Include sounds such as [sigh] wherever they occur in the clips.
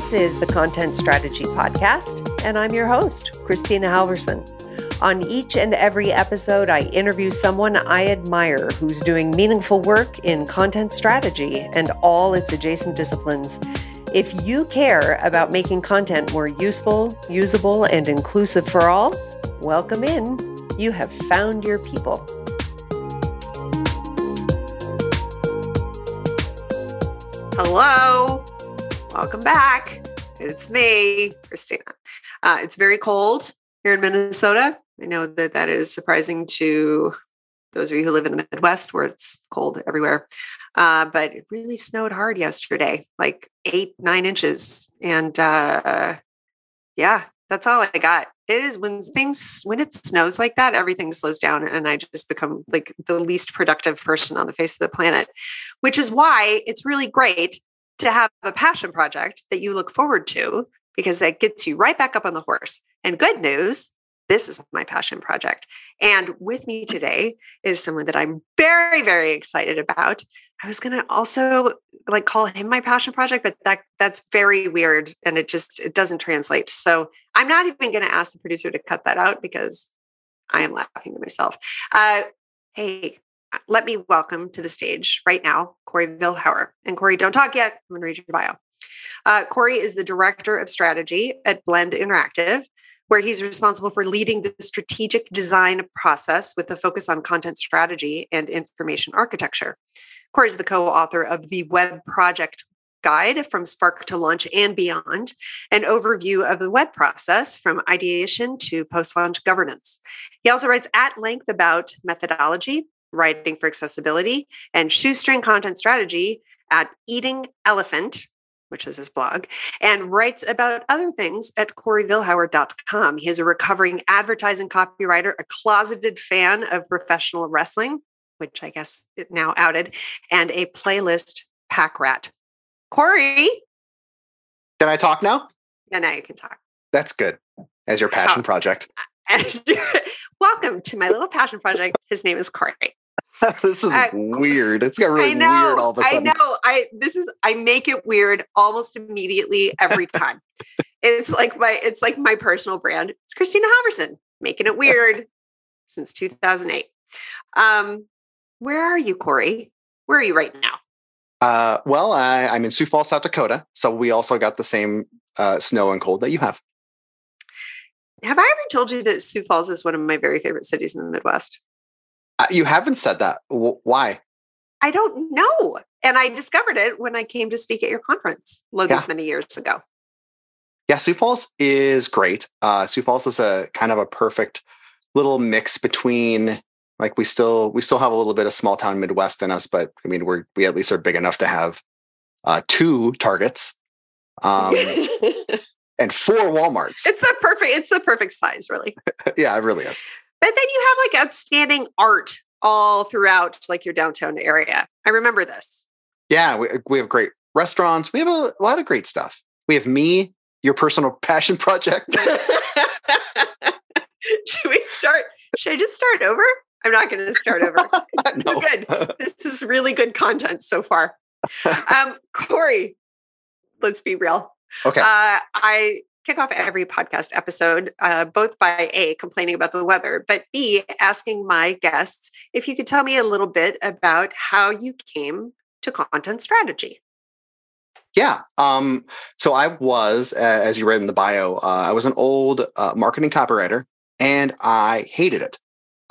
This is the Content Strategy Podcast, and I'm your host, Kristina Halvorson. On each and every episode, I interview someone I admire who's doing meaningful work in content strategy and all its adjacent disciplines. If you care about making content more useful, usable, and inclusive for all, welcome in. You have found your people. Hello. Welcome back. It's me, Kristina. Uh, it's very cold here in Minnesota. I know that that is surprising to those of you who live in the Midwest where it's cold everywhere. Uh, but it really snowed hard yesterday, like eight, nine inches. And uh, yeah, that's all I got. It is when things, when it snows like that, everything slows down. And I just become like the least productive person on the face of the planet, which is why it's really great to have a passion project that you look forward to because that gets you right back up on the horse. And good news this is my passion project. And with me today is someone that I'm very, very excited about. I was going to also like call him my passion project, but that that's very weird and it just it doesn't translate. So I'm not even going to ask the producer to cut that out because I am laughing to myself. Uh, hey, let me welcome to the stage right now Corey Vilhauer. And Corey, don't talk yet. I'm going to read your bio. Uh, Corey is the director of strategy at Blend Interactive, where he's responsible for leading the strategic design process with a focus on content strategy and information architecture. Corey is the co author of the Web Project Guide from Spark to Launch and Beyond, an overview of the web process from ideation to post launch governance. He also writes at length about methodology, writing for accessibility, and shoestring content strategy at Eating Elephant, which is his blog, and writes about other things at CoreyVilhauer.com. He is a recovering advertising copywriter, a closeted fan of professional wrestling, which I guess it now outed, and a playlist pack rat. Corey. Can I talk now? Yeah, now you can talk. That's good. As your passion oh. project. [laughs] Welcome to my little passion project. His name is Corey. [laughs] this is uh, weird. It's got really know, weird all of a sudden. I know. I this is I make it weird almost immediately every time. it's like my it's like my personal brand. It's Kristina Halvorson making it weird since 2008. Um, where are you, Corey? Where are you right now? Uh, well, I, I'm in Sioux Falls, South Dakota. So we also got the same uh, snow and cold that you have. Have I ever told you that Sioux Falls is one of my very favorite cities in the Midwest? Uh, you haven't said that. Why? I don't know. And I discovered it when I came to speak at your conference yeah. this many years ago. Yeah, Sioux Falls is great. Uh, Sioux Falls is a kind of a perfect little mix between like we still we still have a little bit of small town Midwest in us, but I mean we're we at least are big enough to have uh, two targets um, [laughs] and four WalMarts. It's the perfect. It's the perfect size, really. [laughs] yeah, it really is. But then you have like outstanding art all throughout like your downtown area. I remember this. Yeah, we, we have great restaurants. We have a, a lot of great stuff. We have me, your personal [laughs] passion project. [laughs] should we start? Should I just start over? I'm not going to start over. [laughs] no. good. This is really good content so far. Um, Corey, let's be real. Okay. Uh, I kick off every podcast episode, uh, both by A, complaining about the weather, but B, asking my guests if you could tell me a little bit about how you came to content strategy. Yeah. Um, so I was, uh, as you read in the bio, uh, I was an old uh, marketing copywriter and I hated it.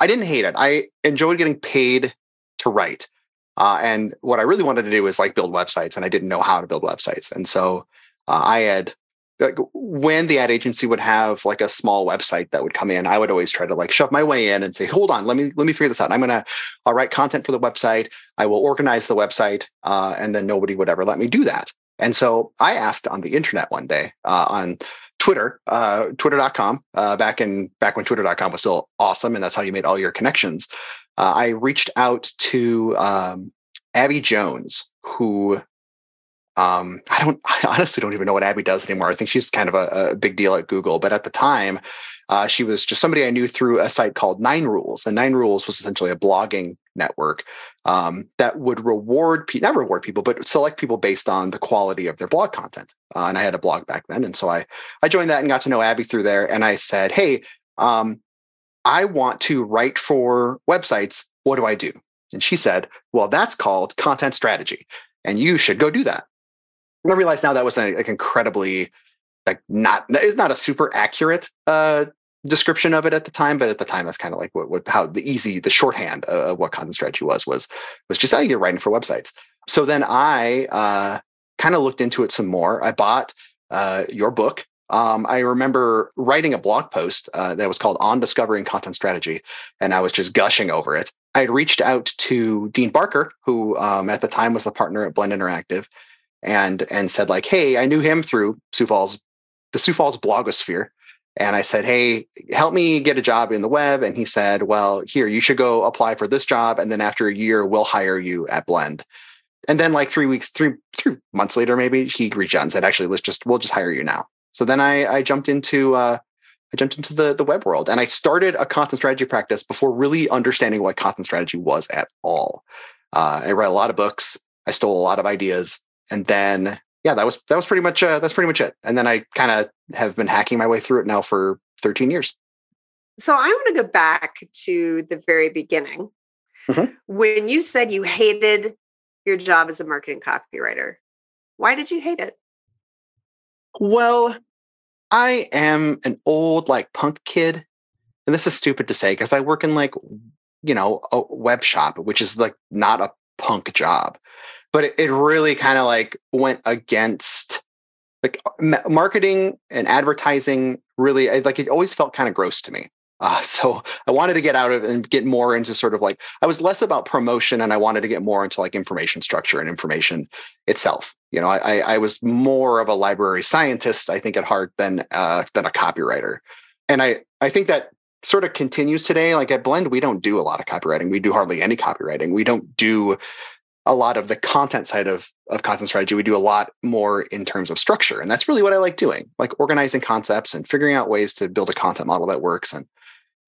I didn't hate it. I enjoyed getting paid to write. Uh, and what I really wanted to do was like build websites, and I didn't know how to build websites. And so uh, I had like when the ad agency would have like a small website that would come in, I would always try to like shove my way in and say, "Hold on, let me let me figure this out. I'm gonna I'll write content for the website. I will organize the website, uh, and then nobody would ever let me do that." And so I asked on the internet one day uh, on Twitter, uh, twitter.com, uh, back in back when twitter.com was still awesome, and that's how you made all your connections. Uh, I reached out to um, Abby Jones, who um, I don't, [laughs] I honestly don't even know what Abby does anymore. I think she's kind of a, a big deal at Google, but at the time, uh, she was just somebody I knew through a site called Nine Rules, and Nine Rules was essentially a blogging network um, that would reward people, not reward people, but select people based on the quality of their blog content. Uh, and I had a blog back then, and so I I joined that and got to know Abby through there. And I said, hey, um, I want to write for websites. What do I do? And she said, well, that's called content strategy, and you should go do that. I realize now that was like incredibly like not it's not a super accurate uh, description of it at the time, but at the time that's kind of like what, what how the easy the shorthand of what content strategy was was was just how you get writing for websites. So then I uh, kind of looked into it some more. I bought uh, your book. Um, I remember writing a blog post uh, that was called "On Discovering Content Strategy," and I was just gushing over it. I had reached out to Deane Barker, who um, at the time was the partner at Blend Interactive, and and said like, "Hey, I knew him through Sioux Falls, the Sioux Falls blogosphere." And I said, Hey, help me get a job in the web. And he said, Well, here, you should go apply for this job. And then after a year, we'll hire you at Blend. And then like three weeks, three, three months later, maybe he reached out and said, actually, let's just, we'll just hire you now. So then I, I jumped into, uh, I jumped into the, the web world and I started a content strategy practice before really understanding what content strategy was at all. Uh, I read a lot of books. I stole a lot of ideas. And then yeah, that was that was pretty much uh, that's pretty much it. And then I kind of have been hacking my way through it now for 13 years. So I want to go back to the very beginning. Mm-hmm. When you said you hated your job as a marketing copywriter, why did you hate it? Well, I am an old like punk kid. And this is stupid to say because I work in like, you know, a web shop, which is like not a punk job but it, it really kind of like went against like marketing and advertising really like it always felt kind of gross to me. Uh, [laughs] so i wanted to get out of and get more into sort of like i was less about promotion and i wanted to get more into like information structure and information itself. You know i i was more of a library scientist i think at heart than uh than a copywriter. And i i think that sort of continues today. Like at blend we don't do a lot of copywriting. We do hardly any copywriting. We don't do a lot of the content side of, of content strategy. We do a lot more in terms of structure. And that's really what I like doing, like organizing concepts and figuring out ways to build a content model that works. And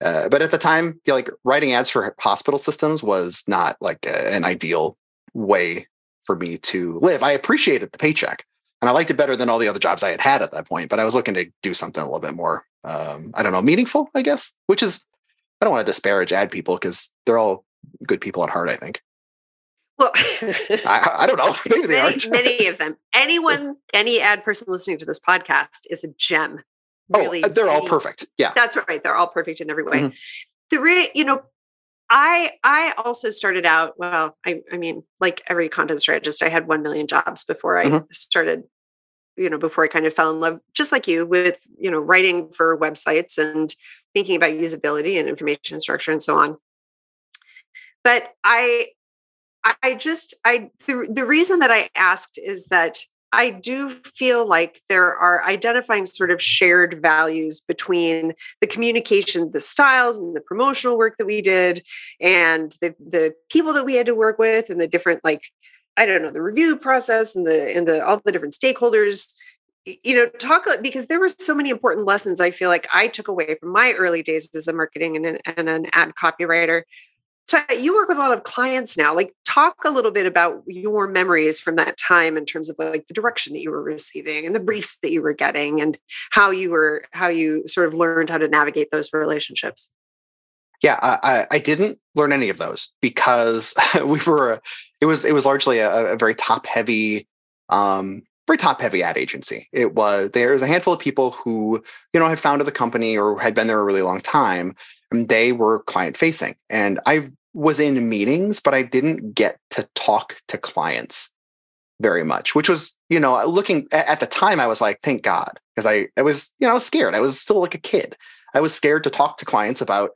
uh, but at the time, like writing ads for hospital systems was not like a, an ideal way for me to live. I appreciated the paycheck and I liked it better than all the other jobs I had had at that point. But I was looking to do something a little bit more, um, I don't know, meaningful, I guess, which is, I don't want to disparage ad people because they're all good people at heart, I think. Well, [laughs] I, I, don't know. [laughs] Maybe they many, many of them. Anyone, any ad person listening to this podcast is a gem. Oh, really, oh, they're all perfect. Yeah, that's right. They're all perfect in every way. Mm-hmm. The re, you know, I I also started out. Well, I I mean, like every content strategist, I had one million jobs before I mm-hmm. started. You know, before I kind of fell in love, just like you, with you know, writing for websites and thinking about usability and information structure and so on. But I I just I the, the reason that I asked is that I do feel like there are identifying sort of shared values between the communication, the styles, and the promotional work that we did, and the the people that we had to work with, and the different like I don't know the review process and the and the all the different stakeholders. You know, talk uh, because there were so many important lessons I feel like I took away from my early days as a marketing and an, and an ad copywriter so you work with a lot of clients now. Like, talk a little bit about your memories from that time in terms of like the direction that you were receiving and the briefs that you were getting, and how you were how you sort of learned how to navigate those relationships. Yeah, I, I didn't learn any of those because [laughs] we were. It was it was largely a, a very top heavy um, very top heavy ad agency. It was there was a handful of people who you know had founded the company or had been there a really long time, they were client facing. And I was in meetings, but I didn't get to talk to clients very much, which was, you know, uh, looking at the time, I was like, thank God, because I, I was, you know, I was scared. I was still like a kid. I was scared to talk to clients about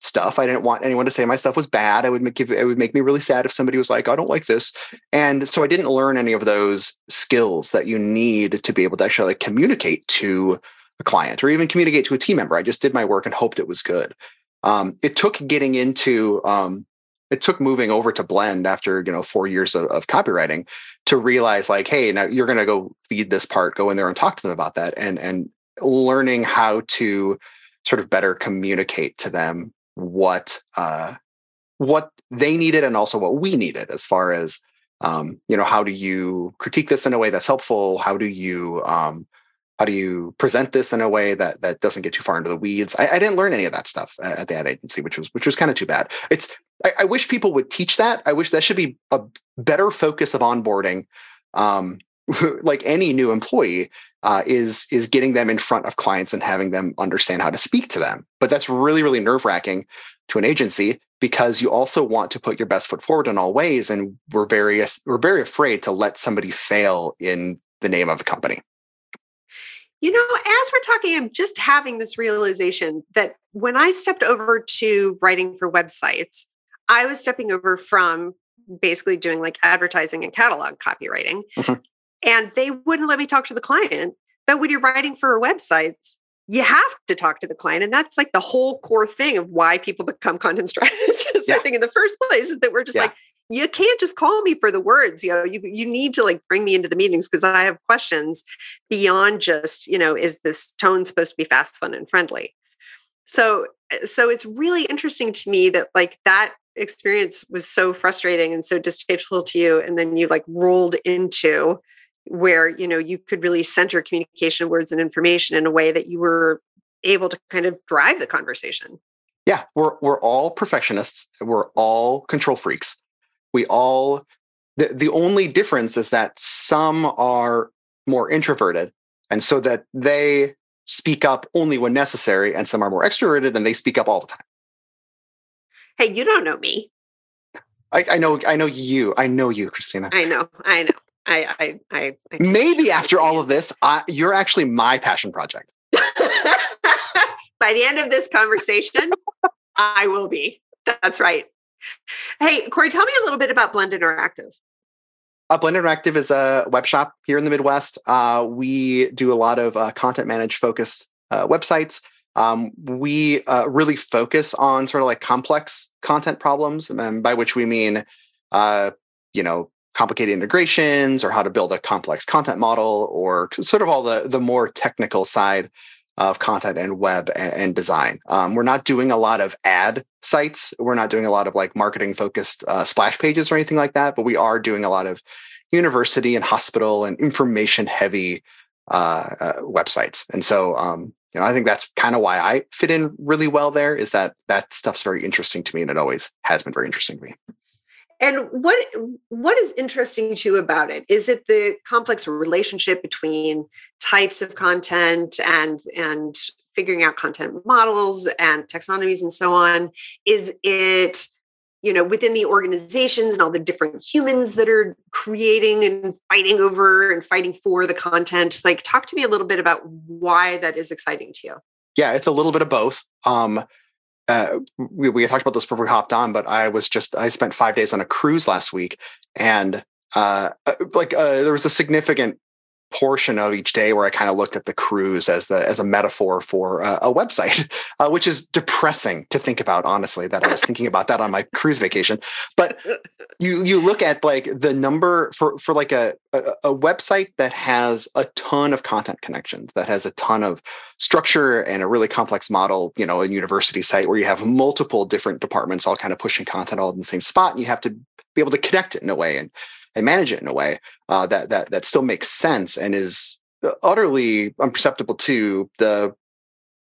stuff. I didn't want anyone to say my stuff was bad. I would make it would make me really sad if somebody was like, I don't like this. And so I didn't learn any of those skills that you need to be able to actually like communicate to a client or even communicate to a team member. I just did my work and hoped it was good. Um, it took getting into um, it took moving over to blend after you know four years of, of copywriting to realize like hey now you're going to go lead this part go in there and talk to them about that and and learning how to sort of better communicate to them what uh what they needed and also what we needed as far as um you know how do you critique this in a way that's helpful? How do you um how do you present this in a way that that doesn't get too far into the weeds? I, I didn't learn any of that stuff at the ad agency which was which was kind of too bad. It's I, I, wish people would teach that. I wish that should be a better focus of onboarding um [laughs] like any new employee uh, is is getting them in front of clients and having them understand how to speak to them. But that's really really nerve wracking to an agency because you also want to put your best foot forward in all ways and we're very we're very afraid to let somebody fail in the name of the company you know, as we're talking, I'm just having this realization that when I stepped over to writing for websites, I was stepping over from basically doing like advertising and catalog copywriting. Mm-hmm. And they wouldn't let me talk to the client. But when you're writing for websites, you have to talk to the client. And that's like the whole core thing of why people become content [laughs] strategists, yeah. I think, in the first place, is that we're just yeah. like, you can't just call me for the words you know you, you need to like bring me into the meetings because i have questions beyond just you know is this tone supposed to be fast fun and friendly? So eh, so it's really interesting to me that like that experience was so frustrating and so distasteful to you and then you like rolled into where you know you could really center communication words and information in a way that you were able to kind of drive the conversation. Yeah we're we're all perfectionists we're all control freaks we all the, the only difference is that some are more introverted and so that they speak up only when necessary and some are more extroverted and they speak up all the time. Hey you don't know me. I, I know i know you i know you kristina. I know i know. I i i, I maybe after all of this I, you're actually my passion project. [laughs] By the end of this conversation i will be. That's right Hey, Corey, tell me a little bit about Blend Interactive. Uh, Blend Interactive is a web shop here in the Midwest. Uh, we do a lot of uh, content managed focused uh, websites. Um, we uh, really focus on sort of like complex content problems, and by which we mean, uh, you know, complicated integrations or how to build a complex content model or sort of all the the more technical side of content and web and, design. Um, we're not doing a lot of ad sites. We're not doing a lot of like marketing focused uh, splash pages or anything like that, but we are doing a lot of university and hospital and information heavy uh, uh, websites. And so, um, you know, I think that's kind of why I fit in really well there is that that stuff's very interesting to me and it always has been very interesting to me. And what what is interesting to you about it? Is it the complex relationship between types of content and and figuring out content models and taxonomies and so on? Is it you know within the organizations and all the different humans that are creating and fighting over and fighting for the content like talk to me a little bit about why that is exciting to you yeah it's a little bit of both um, uh, we, we talked about this before we hopped on, but I was just I spent five days on a cruise last week, and uh, uh like uh, there was a significant portion of each day where I kind of looked at the cruise as the as a metaphor for uh, a website, [laughs] uh, which is depressing to think about. Honestly, that I was thinking about that on my cruise vacation. But you you look at like the number for for like a, a, a website that has a ton of content connections, that has a ton of structure and a really complex model. You know, a university site where you have multiple different departments all kind of pushing content all in the same spot, and you have to be able to connect it in a way and and manage it in a way uh, that that that still makes sense and is uh, utterly imperceptible to the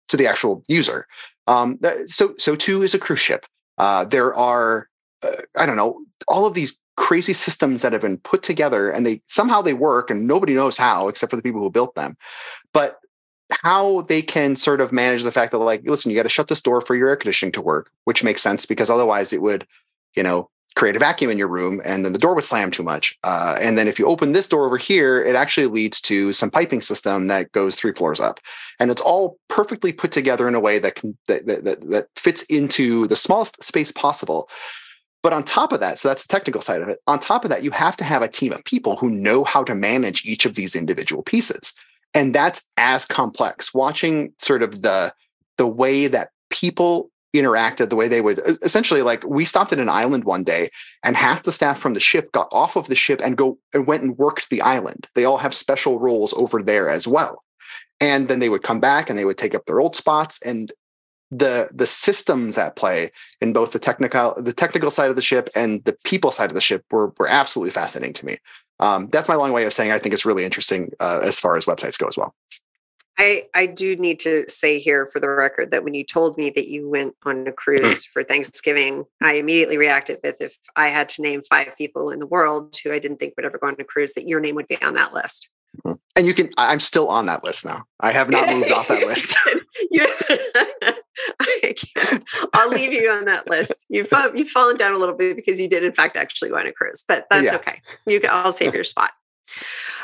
to the actual user. Um, so so too is a cruise ship. Uh, there are uh, I don't know all of these crazy systems that have been put together and they somehow they work and nobody knows how except for the people who built them. But how they can sort of manage the fact that like listen you got to shut this door for your air conditioning to work which makes sense because otherwise it would you know create a vacuum in your room and then the door would slam too much. Uh, and then if you open this door over here it actually leads to some piping system that goes three floors up. And it's all perfectly put together in a way that can that, that, that fits into the smallest space possible. But on top of that so that's the technical side of it on top of that you have to have a team of people who know how to manage each of these individual pieces. And that's as complex. Watching sort of the the way that people interacted, the way they would essentially like we stopped at an island one day and half the staff from the ship got off of the ship and go and went and worked the island. They all have special roles over there as well. And then they would come back and they would take up their old spots and the the systems at play in both the technical the technical side of the ship and the people side of the ship were were absolutely fascinating to me. Um, that's my long way of saying I think it's really interesting uh, as far as websites go as well. I, I do need to say here for the record that when you told me that you went on a [clears throat] cruise for Thanksgiving, I immediately reacted with if I had to name five people in the world who I didn't think would ever go on a cruise, that your name would be on that list. Mm-hmm. And you can, I'm still on that list now. I have not moved off that list. [laughs] I'll leave you on that list. You've you've fallen down a little bit because you did in fact actually go on a cruise, but that's yeah. okay. You can, I'll save your spot.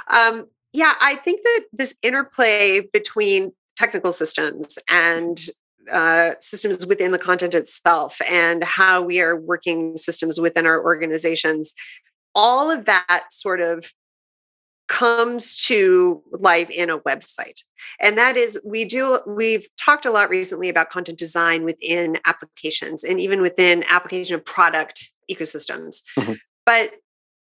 Um, yeah, I think that this interplay between technical systems and uh, systems within the content itself and how we are working systems within our organizations, all of that sort of comes to life in a website. And that is, we do, we've talked a lot recently about content design within applications and even within application of product ecosystems. Mm-hmm. But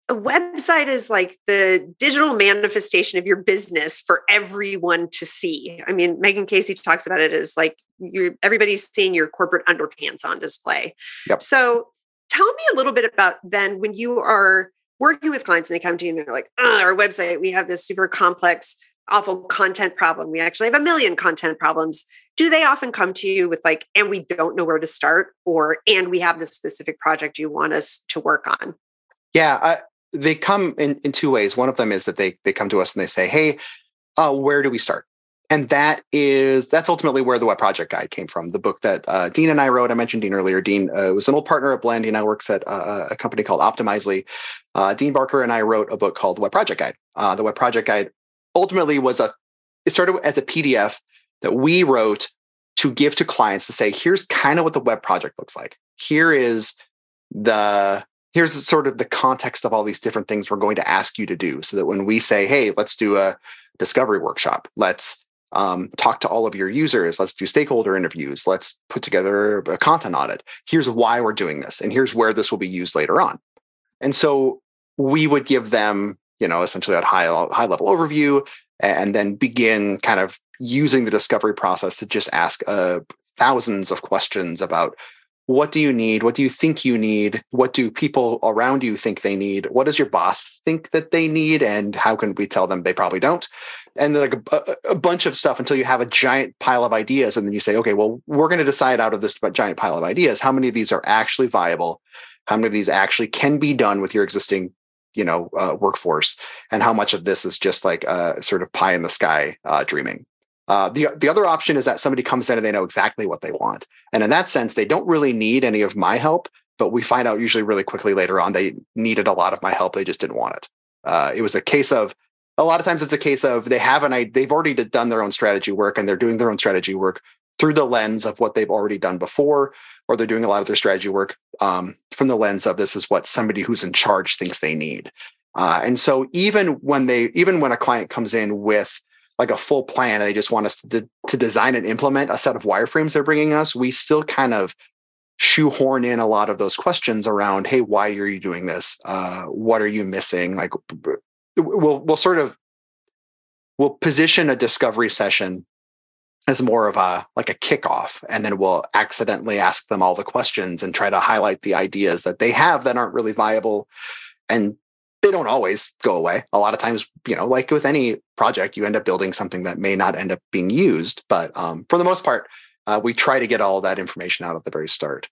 a website is like the digital manifestation of your business for everyone to see. I mean, Meghan Casey talks about it as like you everybody's seeing your corporate underpants on display. Yep. So tell me a little bit about then when you are working with clients and they come to you and they're like, oh, our website, we have this super complex, awful content problem. We actually have a million content problems. Do they often come to you with like, and we don't know where to start, or and we have this specific project you want us to work on? Yeah, they come in, in two ways. One of them is that they they come to us and they say, "Hey, uh, where do we start?" And that is that's ultimately where the web project guide came from. The book that uh, Deane and I wrote. I mentioned Deane earlier. Deane uh, was an old partner at Blend. He now works at uh, a company called Optimizely. Uh, Deane Barker and I wrote a book called the Web Project Guide. Uh, the Web Project Guide ultimately was a it started as a PDF that we wrote to give to clients to say, here's kind of what the web project looks like. Here is the here's sort of the context of all these different things we're going to ask you to do so that when we say hey let's do a discovery workshop. Let's um, talk to all of your users. Let's do stakeholder interviews. Let's put together a content audit. Here's why we're doing this and here's where this will be used later on. And so we would give them you know essentially that high high level overview and then begin kind of using the discovery process to just ask uh, thousands of questions about what do you need? What do you think you need? What do people around you think they need? What does your boss think that they need? And how can we tell them they probably don't? And then like a, a, bunch of stuff until you have a giant pile of ideas and then you say okay well we're going to decide out of this giant pile of ideas how many of these are actually viable? How many of these actually can be done with your existing you know uh, workforce? And how much of this is just like a sort of pie in the sky uh, dreaming uh, the the other option is that somebody comes in and they know exactly what they want, and in that sense, they don't really need any of my help. But we find out usually really quickly later on they needed a lot of my help. They just didn't want it. Uh, it was a case of a lot of times it's a case of they have an they've already done their own strategy work and they're doing their own strategy work through the lens of what they've already done before, or they're doing a lot of their strategy work um, from the lens of this is what somebody who's in charge thinks they need. Uh, and so even when they even when a client comes in with like a full plan they just want us to, to design and implement a set of wireframes they're bringing us we still kind of shoehorn in a lot of those questions around hey why are you doing this? Uh, what are you missing? Like we'll we'll sort of we'll position a discovery session as more of a like a kickoff and then we'll accidentally ask them all the questions and try to highlight the ideas that they have that aren't really viable and they don't always go away. A lot of times, you know, like with any project, you end up building something that may not end up being used. But um, for the most part, uh, we try to get all that information out at the very start.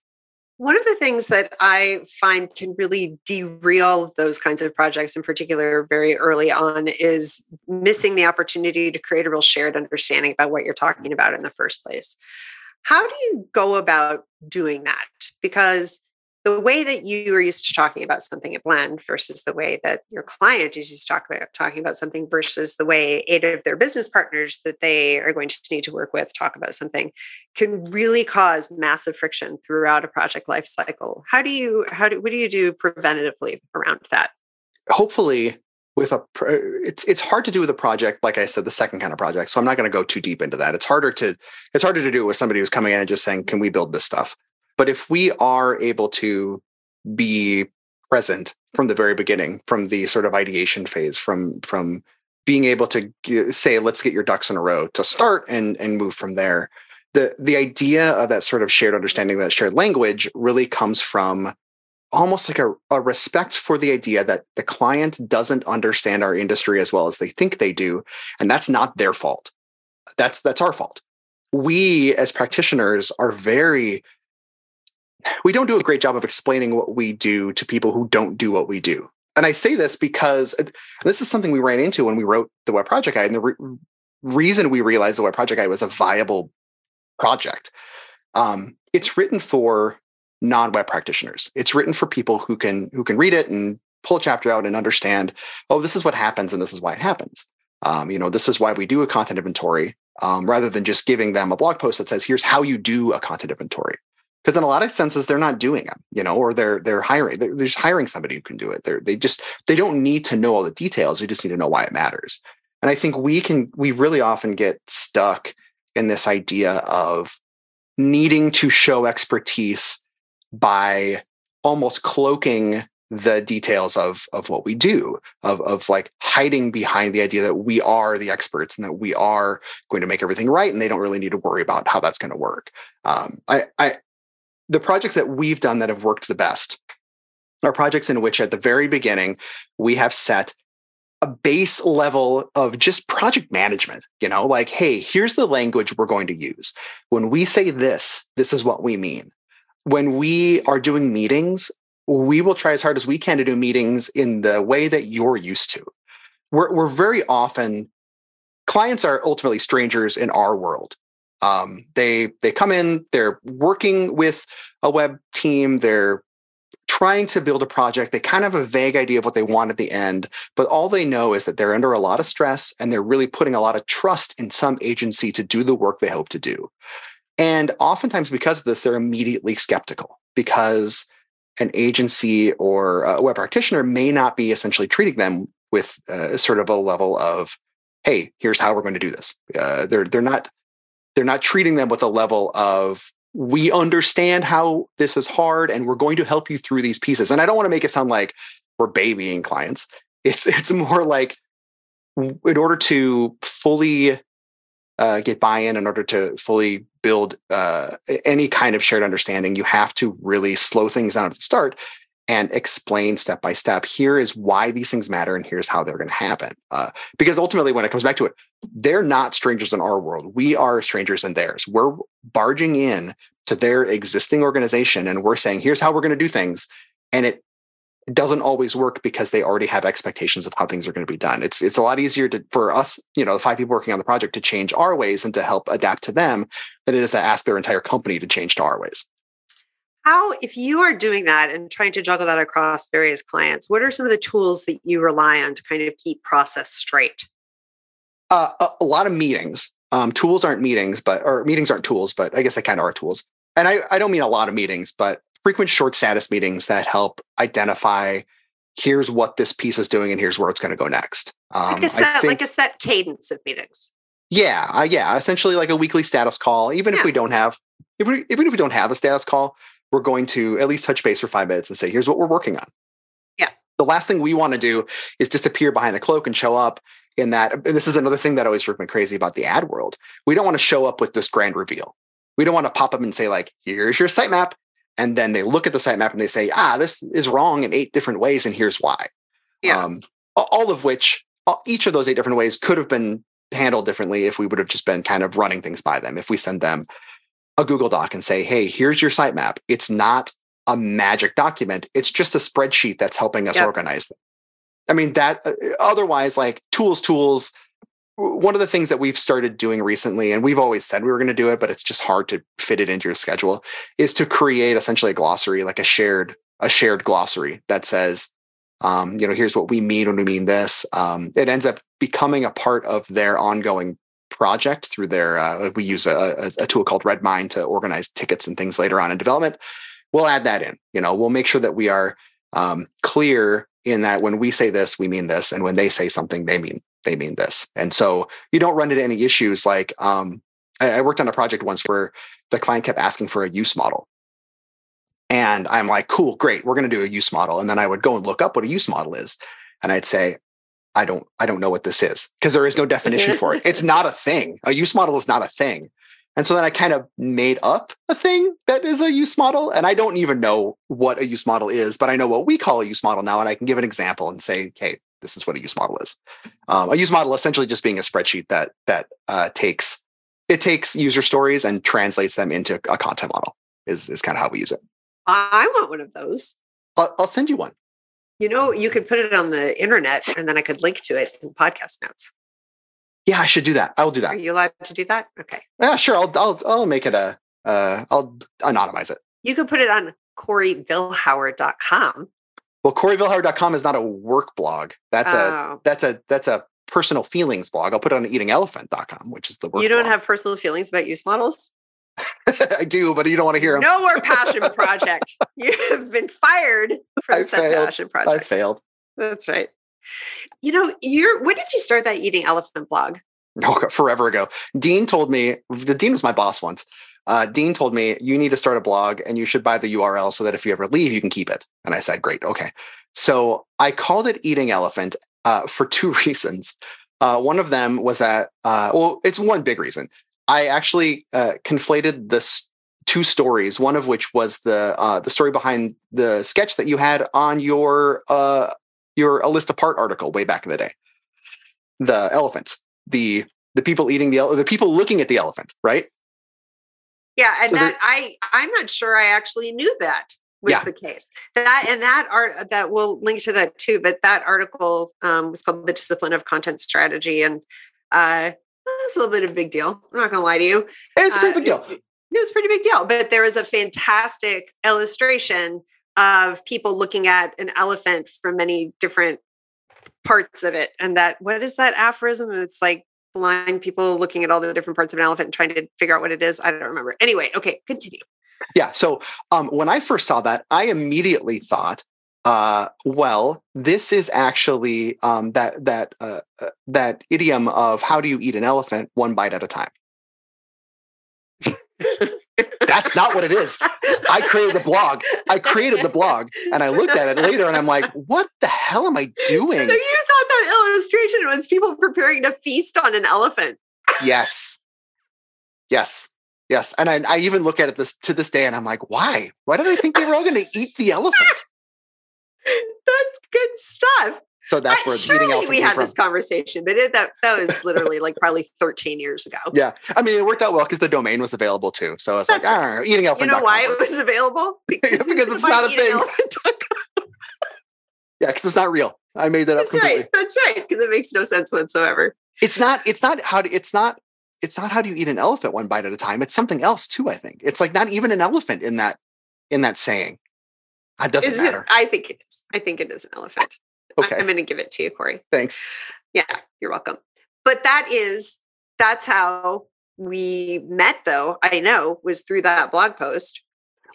One of the things that I find can really derail those kinds of projects, in particular, very early on, is missing the opportunity to create a real shared understanding about what you're talking about in the first place. How do you go about doing that? Because the way that you are used to talking about something at Blend versus the way that your client is used to talk about, talking about something versus the way eight of their business partners that they are going to need to work with talk about something can really cause massive friction throughout a project life cycle. How do you how do what do you do preventatively around that? Hopefully with a it's it's hard to do with a project like i said the second kind of project so i'm not going to go too deep into that it's harder to it's harder to do it with somebody who's coming in and just saying can we build this stuff But if we are able to be present from the very beginning, from the sort of ideation phase, from from being able to say, let's get your ducks in a row to start and and move from there. The the idea of that sort of shared understanding, that shared language, really comes from almost like a, a respect for the idea that the client doesn't understand our industry as well as they think they do, and that's not their fault. That's that's our fault. We as practitioners are very we don't do a great job of explaining what we do to people who don't do what we do. And I say this because this is something we ran into when we wrote the web project guide. And the re- reason we realized the web project guide was a viable project, um, it's written for non-web practitioners. It's written for people who can who can read it and pull a chapter out and understand, oh, this is what happens and this is why it happens. Um, you know, this is why we do a content inventory um, rather than just giving them a blog post that says, here's how you do a content inventory because in a lot of senses they're not doing them you know or they're they're hiring they're, they're just hiring somebody who can do it. They're they just they don't need to know all the details we just need to know why it matters. And i think we can we really often get stuck in this idea of needing to show expertise by almost cloaking the details of of what we do of of like hiding behind the idea that we are the experts and that we are going to make everything right and they don't really need to worry about how that's going to work. Um, I, I the projects that we've done that have worked the best are projects in which at the very beginning we have set a base level of just project management you know like hey here's the language we're going to use. When we say this this is what we mean. When we are doing meetings we will try as hard as we can to do meetings in the way that you're used to. We're, we're very often clients are ultimately strangers in our world um, they they come in, they're working with a web team, they're trying to build a project. They kind of have a vague idea of what they want at the end, but all they know is that they're under a lot of stress and they're really putting a lot of trust in some agency to do the work they hope to do. And oftentimes, because of this, they're immediately skeptical because an agency or a web practitioner may not be essentially treating them with uh, sort of a level of, "Hey, here's how we're going to do this." Uh, they're they're not they're not treating them with a level of we understand how this is hard and we're going to help you through these pieces. And i don't want to make it sound like we're babying clients. It's [laughs] it's more like in order to fully uh, get buy-in in order to fully build uh, any kind of shared understanding you have to really slow things down at the start and explain step by step here is why these things matter and here's how they're going to happen uh, because ultimately when it comes back to it they're not strangers in our world. We are strangers in theirs. We're barging in to their existing organization and we're saying here's how we're going to do things and it doesn't always work because they already have expectations of how things are going to be done. It's it's a lot easier to for us you know the five people working on the project to change our ways and to help adapt to them than it is to ask their entire company to change to our ways how if you are doing that and trying to juggle that across various clients what are some of the tools that you rely on to kind of keep process straight? Uh, a, a, lot of meetings. Um, tools aren't meetings but or meetings aren't tools but i guess they kind of are tools. And I, I don't mean a lot of meetings but frequent short status meetings that help identify here's what this piece is doing and here's where it's going to go next. Um, like, a set, think, like a set cadence of meetings. Yeah uh, yeah essentially like a weekly status call even yeah. if we don't have if we, even if we don't have a status call we're going to at least touch base for five minutes and say, here's what we're working on. Yeah. The last thing we want to do is disappear behind a cloak and show up in that. And this is another thing that always drove me crazy about the ad world. We don't want to show up with this grand reveal. We don't want to pop up and say, like, here's your sitemap. And then they look at the sitemap and they say, ah, this is wrong in eight different ways. And here's why. Yeah. Um, all of which, each of those eight different ways could have been handled differently if we would have just been kind of running things by them. If we send them a Google Doc and say, hey, here's your sitemap. It's not a magic document, it's just a spreadsheet that's helping us yep. organize them. I mean, that uh, otherwise, like tools, tools. One of the things that we've started doing recently, and we've always said we were going to do it, but it's just hard to fit it into your schedule, is to create essentially a glossary, like a shared a shared glossary that says, um, you know, here's what we mean when we mean this. Um, it ends up becoming a part of their ongoing project through their uh, we use a, a, tool called redmine to organize tickets and things later on in development we'll add that in you know we'll make sure that we are um, clear in that when we say this we mean this and when they say something they mean they mean this and so you don't run into any issues like um, I, I worked on a project once where the client kept asking for a use model And I'm like, cool, great, we're going to do a use model. And then I would go and look up what a use model is. And I'd say, I don't, I don't know what this is because there is no definition for it. It's not a thing. A use model is not a thing. And so then I kind of made up a thing that is a use model. And I don't even know what a use model is, but I know what we call a use model now. And I can give an example and say, hey, this is what a use model is. Um, a use model essentially just being a spreadsheet that that uh, takes it takes user stories and translates them into a content model. Is is kind of how we use it. I want one of those. I'll, I'll send you one. You know, you could put it on the internet, and then I could link to it in podcast notes. Yeah, I should do that. I will do that. Are you allowed to do that? Okay. Yeah, sure. I'll I'll I'll make it a uh, I'll anonymize it. You could put it on CoreyVilhauer.com. Well, CoreyVilhauer.com is not a work blog. That's Oh. a that's a that's a personal feelings blog. I'll put it on eatingelephant.com, which is the work You don't blog. have personal feelings about use models? [laughs] I do, but you don't want to hear them. No more passion [laughs] project. You have been fired from I said failed. passion project. I failed. That's right. You know, you're when did you start that eating elephant blog? Oh, forever ago. Deane told me, the Deane was my boss once. Uh, Deane told me, you need to start a blog and you should buy the URL so that if you ever leave, you can keep it. And I said, great, okay. So I called it Eating Elephant uh, for two [laughs] reasons. Uh, one of them was that, uh, well, it's one big reason. I actually uh, conflated this two stories. One of which was the uh, the story behind the sketch that you had on your uh, your a list apart article way back in the day. The elephants, the the people eating the ele- the people looking at the elephant, right? Yeah, and So that I I'm not sure I actually knew that was Yeah. the case. That and that art that we'll link to that too. But that article um, was called "The Discipline of Content Strategy," and uh, it's a little bit of a big deal. I'm not going to lie to you. It's a pretty Uh, big deal. It, it was a pretty big deal. But there was a fantastic illustration of people looking at an elephant from many different parts of it. And that, what is that aphorism? It's like blind people looking at all the different parts of an elephant and trying to figure out what it is. I don't remember. Anyway, okay, continue. Yeah. So um, when I first saw that, I immediately thought, uh, well, this is actually um, that that uh, uh, that idiom of how do you eat an elephant one bite at a time. That's not what it is. I created the blog. I created the blog, and I looked at it later, and I'm like, what the hell am I [laughs] doing?" So you thought that illustration was people preparing to feast on an elephant. yes, yes, yes. And I, I even look at it this to this day, and I'm like, why? Why did I think they were all going to eat the elephant? [laughs] That's good stuff. So that's I- where eating surely elephant we had from. this conversation, but it, that that was [laughs] literally like probably 13 years ago. Yeah, I mean, it worked out well because the domain was available too. So it's like, right. Know, eating elephant." You know why it was available? [laughs] Because it's not a thing. Yeah, because it's not real. I made that up That's completely. right. That's right. Because it makes no sense whatsoever. It's not. It's not how. Do, it's not. It's not how do you eat an elephant one bite at a time. It's something else too. I think it's like not even an elephant in that in that saying. It doesn't Is it- matter. I think it is. I think it is an elephant. I- Okay, I'm going to give it to you, Corey. thanks. Yeah, you're welcome. But that is that's how we met, though. I know was through that blog post.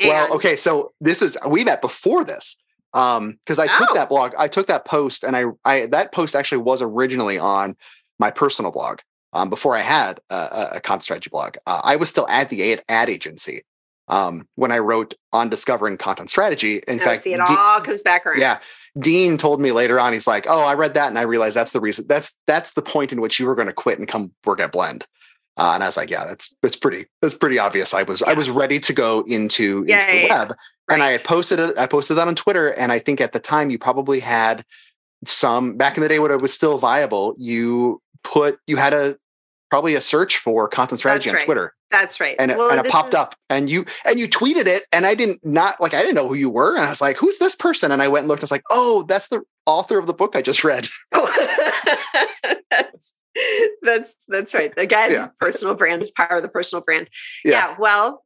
Well, okay, so this is we met before this. Um, because I took Oh. that blog, I took that post, and I, I that post actually was originally on my personal blog. Um, before I had a, a, a content strategy blog, uh, I was still at the ad, ad agency. Um, when I wrote on discovering content strategy. In fact, see, it De- all comes back around. yeah, Deane told me later on. He's like, "Oh, I read that, and I realized that's the reason. That's that's the point in which you were going to quit and come work at Blend." Uh, and I was like, "Yeah, that's that's pretty that's pretty obvious." I was I was ready to go into Yeah, into the yeah, yeah. web, and I had posted it. I posted that on Twitter, and I think at the time you probably had some back in the day when it was still viable. You put you had a probably a search for content strategy That's on right. Twitter, That's right. and it, Well, and it popped is- up, and you and you tweeted it, and I didn't not like I didn't know who you were, and I was like, "Who's this person?" And I went and looked. I was like, "Oh, that's the author of the book I just read." [laughs] that's, that's that's right. Again, Yeah. personal brand, power of the personal brand. Yeah. Yeah. Well,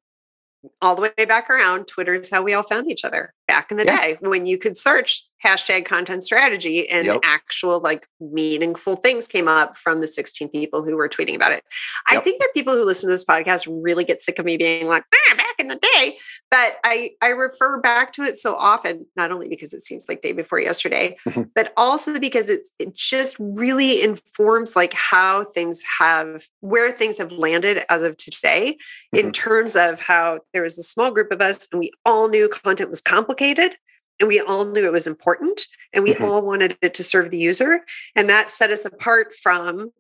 all the way back around, Twitter is how we all found each other back in the Yeah. day when you could search hashtag content strategy and Yep. actual like meaningful things came up from the 16 people who were tweeting about it. I think that people who listen to this podcast really get sick of me being like, ah, back in the day. But I I refer back to it so often, not only because it seems like day before yesterday, Mhm. but also because it's it just really informs like how things have where things have landed as of today in terms of how there was a small group of us and we all knew content was complicated and we all knew it was important and we Mhm. all wanted it to serve the user and that set us apart from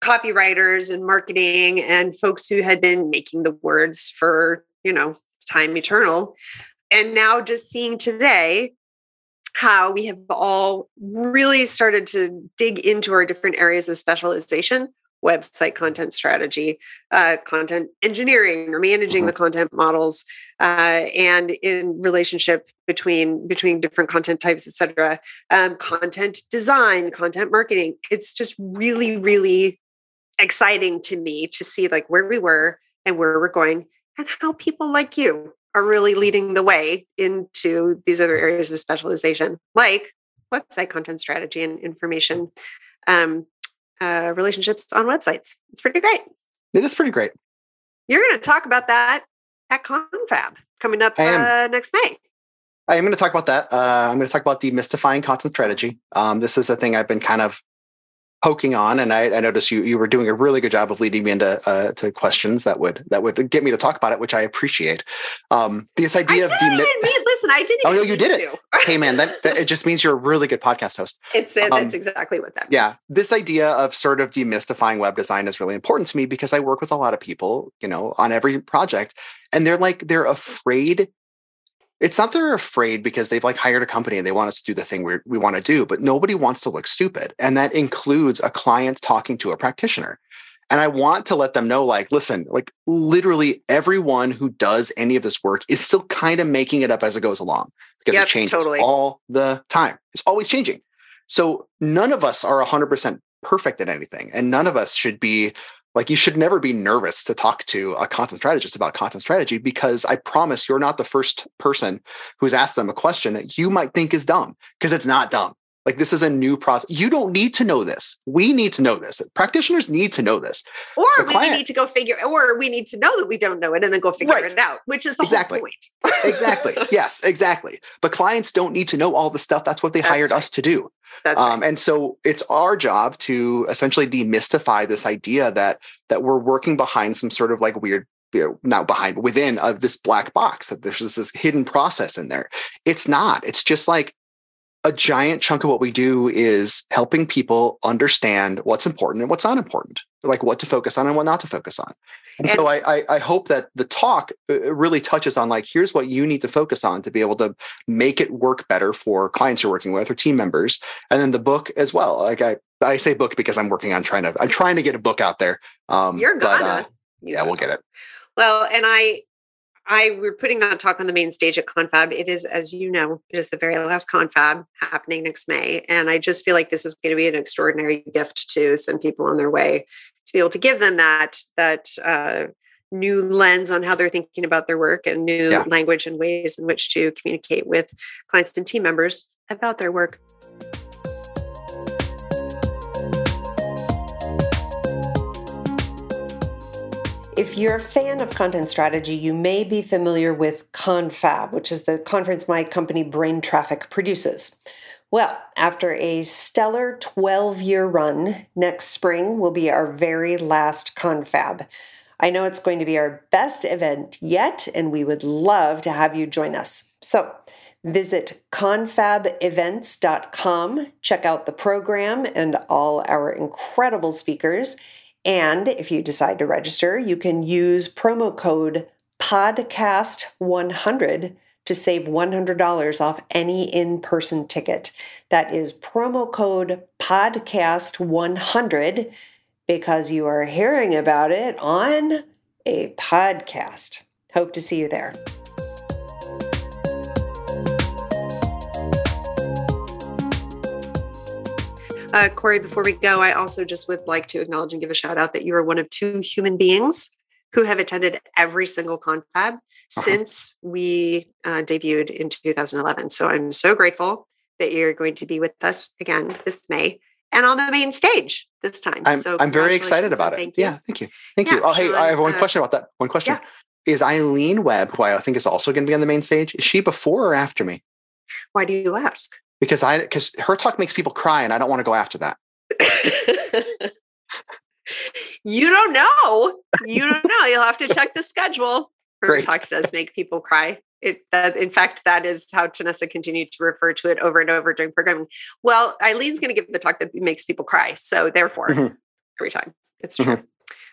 copywriters and marketing and folks who had been making the words for you know time eternal and now just seeing today how we have all really started to dig into our different areas of specialization website content strategy uh, content engineering or managing Mhm. the content models uh, and in relationship between between different content types et cetera um, content design content marketing it's just really really exciting to me to see like where we were and where we're going and how people like you are really leading the way into these other areas of specialization like website content strategy and information um, uh, relationships on websites it's pretty great It is pretty great. you're going to talk about that at confab coming up uh, next may I am going to talk about that. Uh, I'm going to talk about demystifying content strategy. Um, this is a thing I've been kind of poking on, and I, I noticed you you were doing a really good job of leading me into uh, to questions that would that would get me to talk about it, which I appreciate. Um, this idea of even mean, listen, I didn't Oh, no, you did it. hey man, that, that it just means you're a really good podcast host. It's Um, that's exactly what that means. Yeah, this idea of sort of demystifying web design is really important to me because I work with a lot of people, you know, on every project, and they're like they're afraid. It's not they're afraid because they've like hired a company and they want us to do the thing we we want to do, but nobody wants to look stupid, and that includes a client talking to a practitioner. And I want to let them know, like, listen, like literally everyone who does any of this work is still kind of making it up as it goes along because Yep, it changes totally. all the time. It's always changing. So none of us are 100% perfect at anything. And none of us should be like, you should never be nervous to talk to a content strategist about content strategy because I promise you're not the first person who's asked them a question that you might think is dumb because it's not dumb. Like, this is a new process. You don't need to know this. We need to know this. Practitioners need to know this. Or the we client- need to go figure, or we need to know that we don't know it and then go figure Right. it out, which is the Exactly. whole point. Exactly. [laughs] yes, exactly. But clients don't need to know all the stuff. That's what they That's hired right. us to do. That's um, right. and so it's our job to essentially demystify this idea that that we're working behind some sort of like weird you know, not behind within of this black box that there's this hidden process in there it's not it's just like a giant chunk of what we do is helping people understand what's important and what's not important like what to focus on and what not to focus on. And, so I, I i hope that the talk uh, really touches on like here's what you need to focus on to be able to make it work better for clients you're working with or team members. And then the book as well. Like i i say book because i'm working on trying to i'm trying to get a book out there. Um You're but, gonna. uh, yeah we'll get it. Well, and I, I we're putting that talk on the main stage at Confab. It is, as you know, it is the very last Confab happening next May, and I just feel like this is going to be an extraordinary gift to send people on their way to be able to give them that that uh, new lens on how they're thinking about their work and new Yeah. language and ways in which to communicate with clients and team members about their work. If you're a fan of content strategy, you may be familiar with Confab, which is the conference my company Brain Traffic produces. Well, after a stellar 12 year run, next spring will be our very last Confab. I know it's going to be our best event yet, and we would love to have you join us. So visit confabevents.com, check out the program and all our incredible speakers. And if you decide to register, you can use promo code podcast100 to save $100 off any in person ticket. That is promo code podcast100 because you are hearing about it on a podcast. Hope to see you there. Uh, Corey, before we go, I also just would like to acknowledge and give a shout out that you are one of two human beings who have attended every single confab since we uh, debuted in 2011. So I'm so grateful that you're going to be with us again this May and on the main stage this time. I'm, so I'm very excited about it. Thank you. Yeah, thank you. Thank Yeah, you. Oh, hey, I have one uh, question about that. One question. yeah. Is Eileen Webb, who I think is also going to be on the main stage, is she before or after me? Why do you ask? Because I because her talk makes people cry, and I don't want to go after that. [laughs] you don't know. You don't know. You'll have to check the schedule. [laughs] Her Great. talk does make people cry. It, that, in fact, that is how Tanessa continued to refer to it over and over during programming. Well, Eileen's going to give the talk that makes people cry. So therefore, Mhm. every time it's true.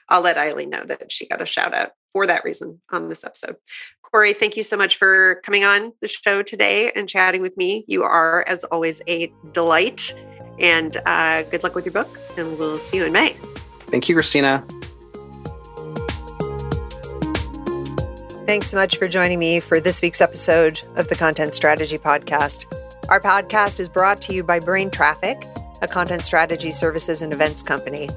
I'll let Eileen know that she got a shout out for that reason on this episode. Corey, thank you so much for coming on the show today and chatting with me. You are, as always, a delight. And uh, good luck with your book. And we'll see you in May. Thank you, Kristina. Thanks so much for joining me for this week's episode of the Content Strategy Podcast. Our podcast is brought to you by Brain Traffic, a content strategy services and events company.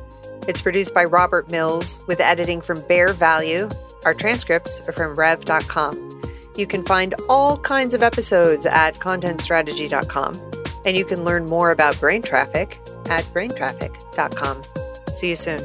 It's produced by Robert Mills with editing from Bear Value. Our transcripts are from rev.com. You can find all kinds of episodes at contentstrategy.com. And you can learn more about brain traffic at braintraffic.com. See you soon.